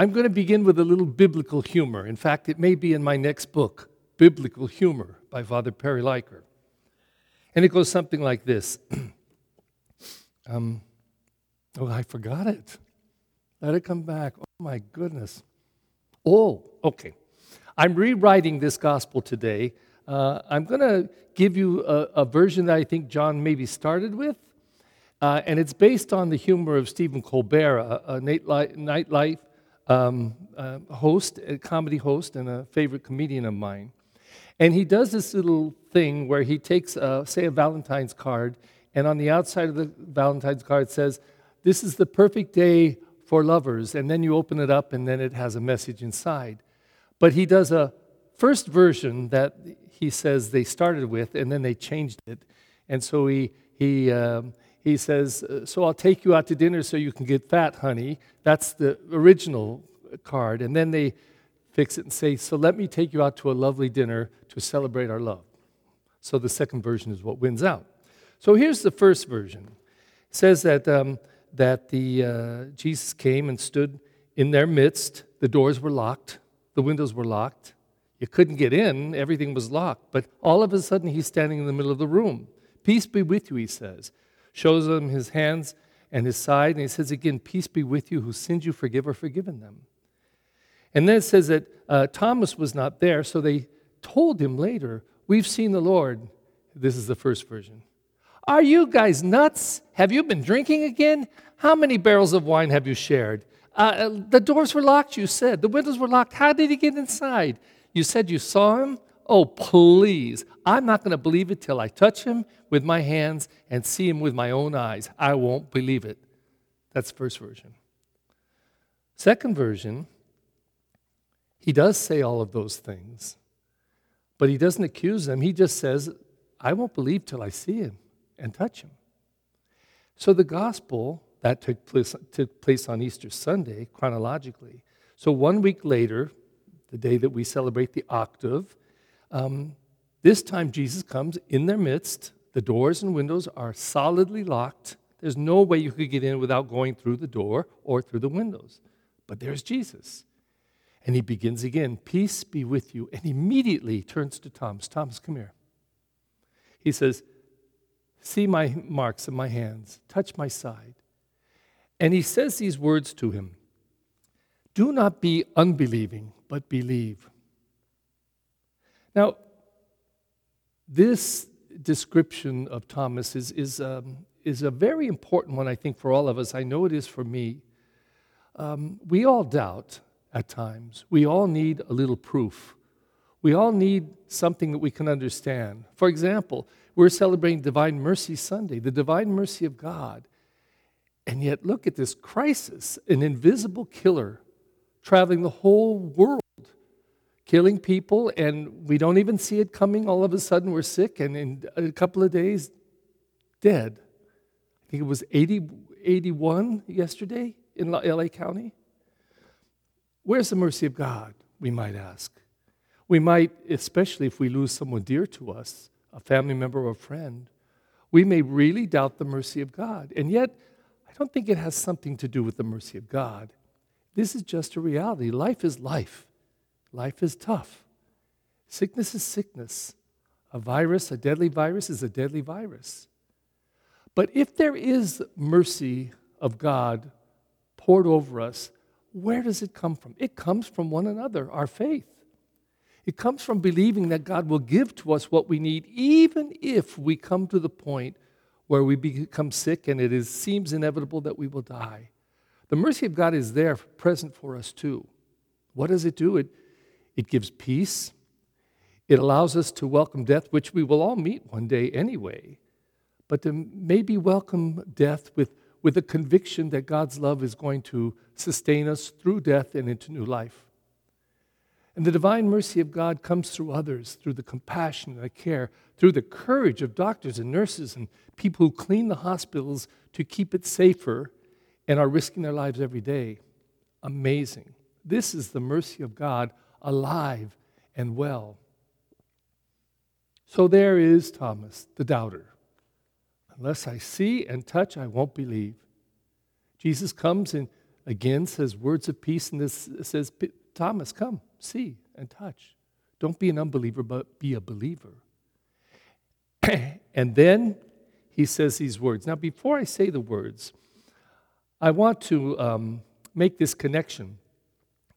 I'm going to begin with a little biblical humor. In fact, it may be in my next book, Biblical Humor by Father Perry Leiker. And it goes something like this um, Oh, I forgot it. Let it come back. Oh, my goodness. Oh, okay. I'm rewriting this gospel today. Uh, I'm going to give you a, a, version that I think John maybe started with. Uh, and it's based on the humor of Stephen Colbert, a, a nightlife um, uh, host, a comedy host, and a favorite comedian of mine. And he does this little thing where he takes, uh, say, a Valentine's card, and on the outside of the Valentine's card says, This is the perfect day for lovers. And then you open it up, and then it has a message inside. But he does a first version that he says they started with, and then they changed it. And so he, he, um, he says, uh, So I'll take you out to dinner so you can get fat, honey. That's the original card. And then they fix it and say, So let me take you out to a lovely dinner to celebrate our love. So the second version is what wins out. So here's the first version. It says that, um, that the, uh, Jesus came and stood in their midst. The doors were locked, the windows were locked. You couldn't get in, everything was locked. But all of a sudden, he's standing in the middle of the room. Peace be with you, he says shows them his hands and his side, and he says again, Peace be with you, whose sins you forgive are forgiven them. And then it says that uh, Thomas was not there, so they told him later, We've seen the Lord. This is the first version. Are you guys nuts? Have you been drinking again? How many barrels of wine have you shared? Uh, uh the doors were locked, you said. The windows were locked. How did he get inside? You said you saw him? Oh, please. I'm not going to believe it till I touch him with my hands and see him with my own eyes. I won't believe it. That's first version. Second version, he does say all of those things, but he doesn't accuse them. He just says, I won't believe till I see him and touch him. So the gospel that took place, took place on Easter Sunday, chronologically. So one week later, the day that we celebrate the octave, um, this time, Jesus comes in their midst. The doors and windows are solidly locked. There's no way you could get in without going through the door or through the windows. But there's Jesus. And he begins again Peace be with you. And immediately turns to Thomas Thomas, come here. He says, See my marks in my hands, touch my side. And he says these words to him Do not be unbelieving, but believe. Now, this description of Thomas is, is, um, is a very important one, I think, for all of us. I know it is for me. Um, we all doubt at times. We all need a little proof. We all need something that we can understand. For example, we're celebrating Divine Mercy Sunday, the divine mercy of God. And yet, look at this crisis an invisible killer traveling the whole world killing people, and we don't even see it coming. All of a sudden, we're sick, and in a couple of days, dead. I think it was 80, 81 yesterday in LA County. Where's the mercy of God, we might ask? We might, especially if we lose someone dear to us, a family member or a friend, we may really doubt the mercy of God. And yet, I don't think it has something to do with the mercy of God. This is just a reality. Life is life. Life is tough. Sickness is sickness. A virus, a deadly virus, is a deadly virus. But if there is mercy of God poured over us, where does it come from? It comes from one another, our faith. It comes from believing that God will give to us what we need, even if we come to the point where we become sick and it is, seems inevitable that we will die. The mercy of God is there, present for us too. What does it do? It, it gives peace. It allows us to welcome death, which we will all meet one day anyway, but to maybe welcome death with, with a conviction that God's love is going to sustain us through death and into new life. And the divine mercy of God comes through others, through the compassion and the care, through the courage of doctors and nurses and people who clean the hospitals to keep it safer and are risking their lives every day. Amazing. This is the mercy of God alive and well. So there is Thomas, the doubter. Unless I see and touch, I won't believe. Jesus comes and again says words of peace, and this says, Thomas, come, see, and touch. Don't be an unbeliever, but be a believer. and then he says these words. Now, before I say the words, I want to um, make this connection.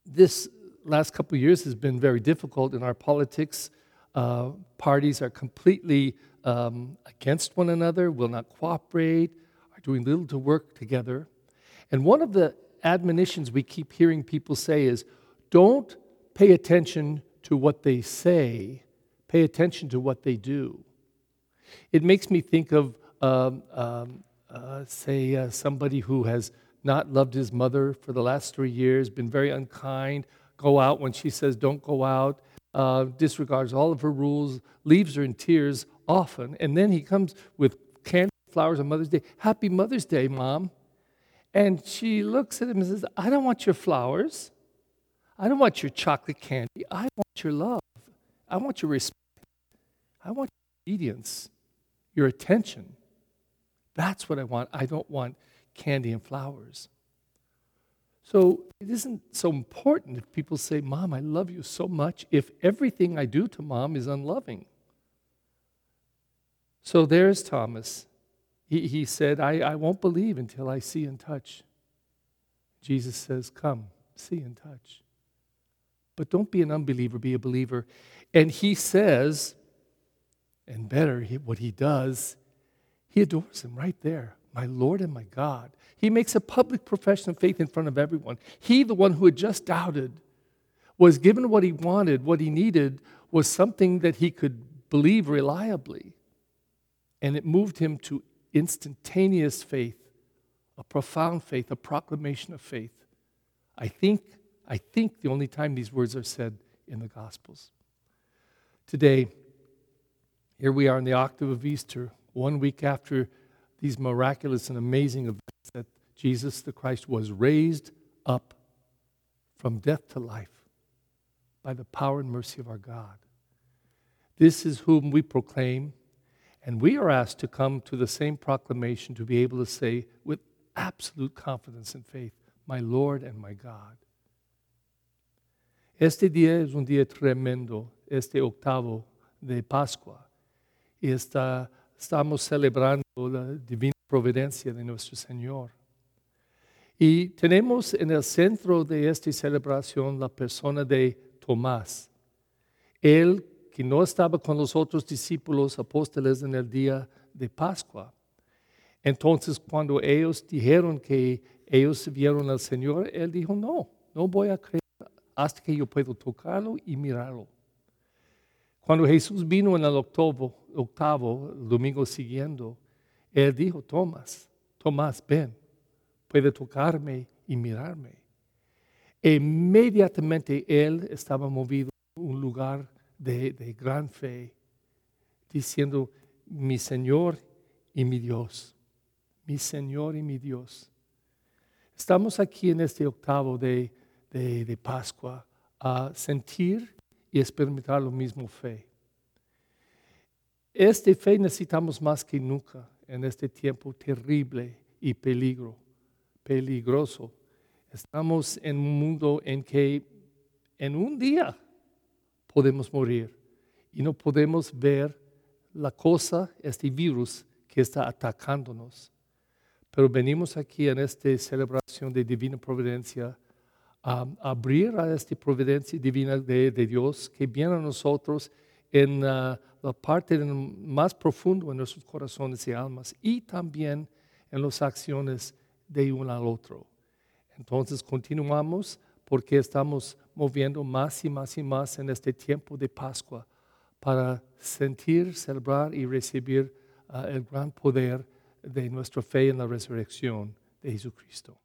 This last couple of years has been very difficult in our politics. Uh, parties are completely um, against one another, will not cooperate, are doing little to work together. And one of the admonitions we keep hearing people say is don't pay attention to what they say, pay attention to what they do. It makes me think of, um, um, uh, say, uh, somebody who has not loved his mother for the last three years, been very unkind, go out when she says don't go out, uh, disregards all of her rules, leaves her in tears often, and then he comes with candy flowers on Mother's Day. Happy Mother's Day, Mom. And she looks at him and says, I don't want your flowers. I don't want your chocolate candy. I want your love. I want your respect. I want your obedience, your attention. That's what I want. I don't want candy and flowers. So it isn't so important if people say, Mom, I love you so much, if everything I do to mom is unloving. So there's Thomas. He, he said, I, I won't believe until I see and touch. Jesus says, Come, see and touch. But don't be an unbeliever, be a believer. And he says, and better, what he does, he adores him right there, my Lord and my God. He makes a public profession of faith in front of everyone. He, the one who had just doubted, was given what he wanted, what he needed was something that he could believe reliably. And it moved him to instantaneous faith, a profound faith, a proclamation of faith. I think I think the only time these words are said in the Gospels. Today, here we are in the octave of Easter, one week after these miraculous and amazing events that Jesus the Christ was raised up from death to life by the power and mercy of our God. This is whom we proclaim, and we are asked to come to the same proclamation to be able to say with absolute confidence and faith, My Lord and my God. Este día es un día tremendo, este octavo de Pascua. Y está, estamos celebrando la divina providencia de nuestro Señor. Y tenemos en el centro de esta celebración la persona de Tomás. Él que no estaba con los otros discípulos apóstoles en el día de Pascua. Entonces, cuando ellos dijeron que ellos vieron al Señor, él dijo, no, no voy a creer hasta que yo puedo tocarlo y mirarlo. Cuando Jesús vino en el octavo, octavo el domingo siguiendo, Él dijo, Tomás, Tomás, ven, puede tocarme y mirarme. Inmediatamente Él estaba movido a un lugar de, de gran fe, diciendo, mi Señor y mi Dios, mi Señor y mi Dios. Estamos aquí en este octavo de de, de Pascua a sentir y experimentar lo mismo fe. Este fe necesitamos más que nunca en este tiempo terrible y peligro, peligroso. Estamos en un mundo en que en un día podemos morir y no podemos ver la cosa, este virus que está atacándonos. Pero venimos aquí en esta celebración de divina providencia a abrir a esta providencia divina de, Dios que viene a nosotros en uh, la parte más profunda de nuestros corazones y almas y también en las acciones de uno al otro. Entonces continuamos porque estamos moviendo más y más y más en este tiempo de Pascua para sentir, celebrar y recibir uh, el gran poder de nuestra fe en la resurrección de Jesucristo.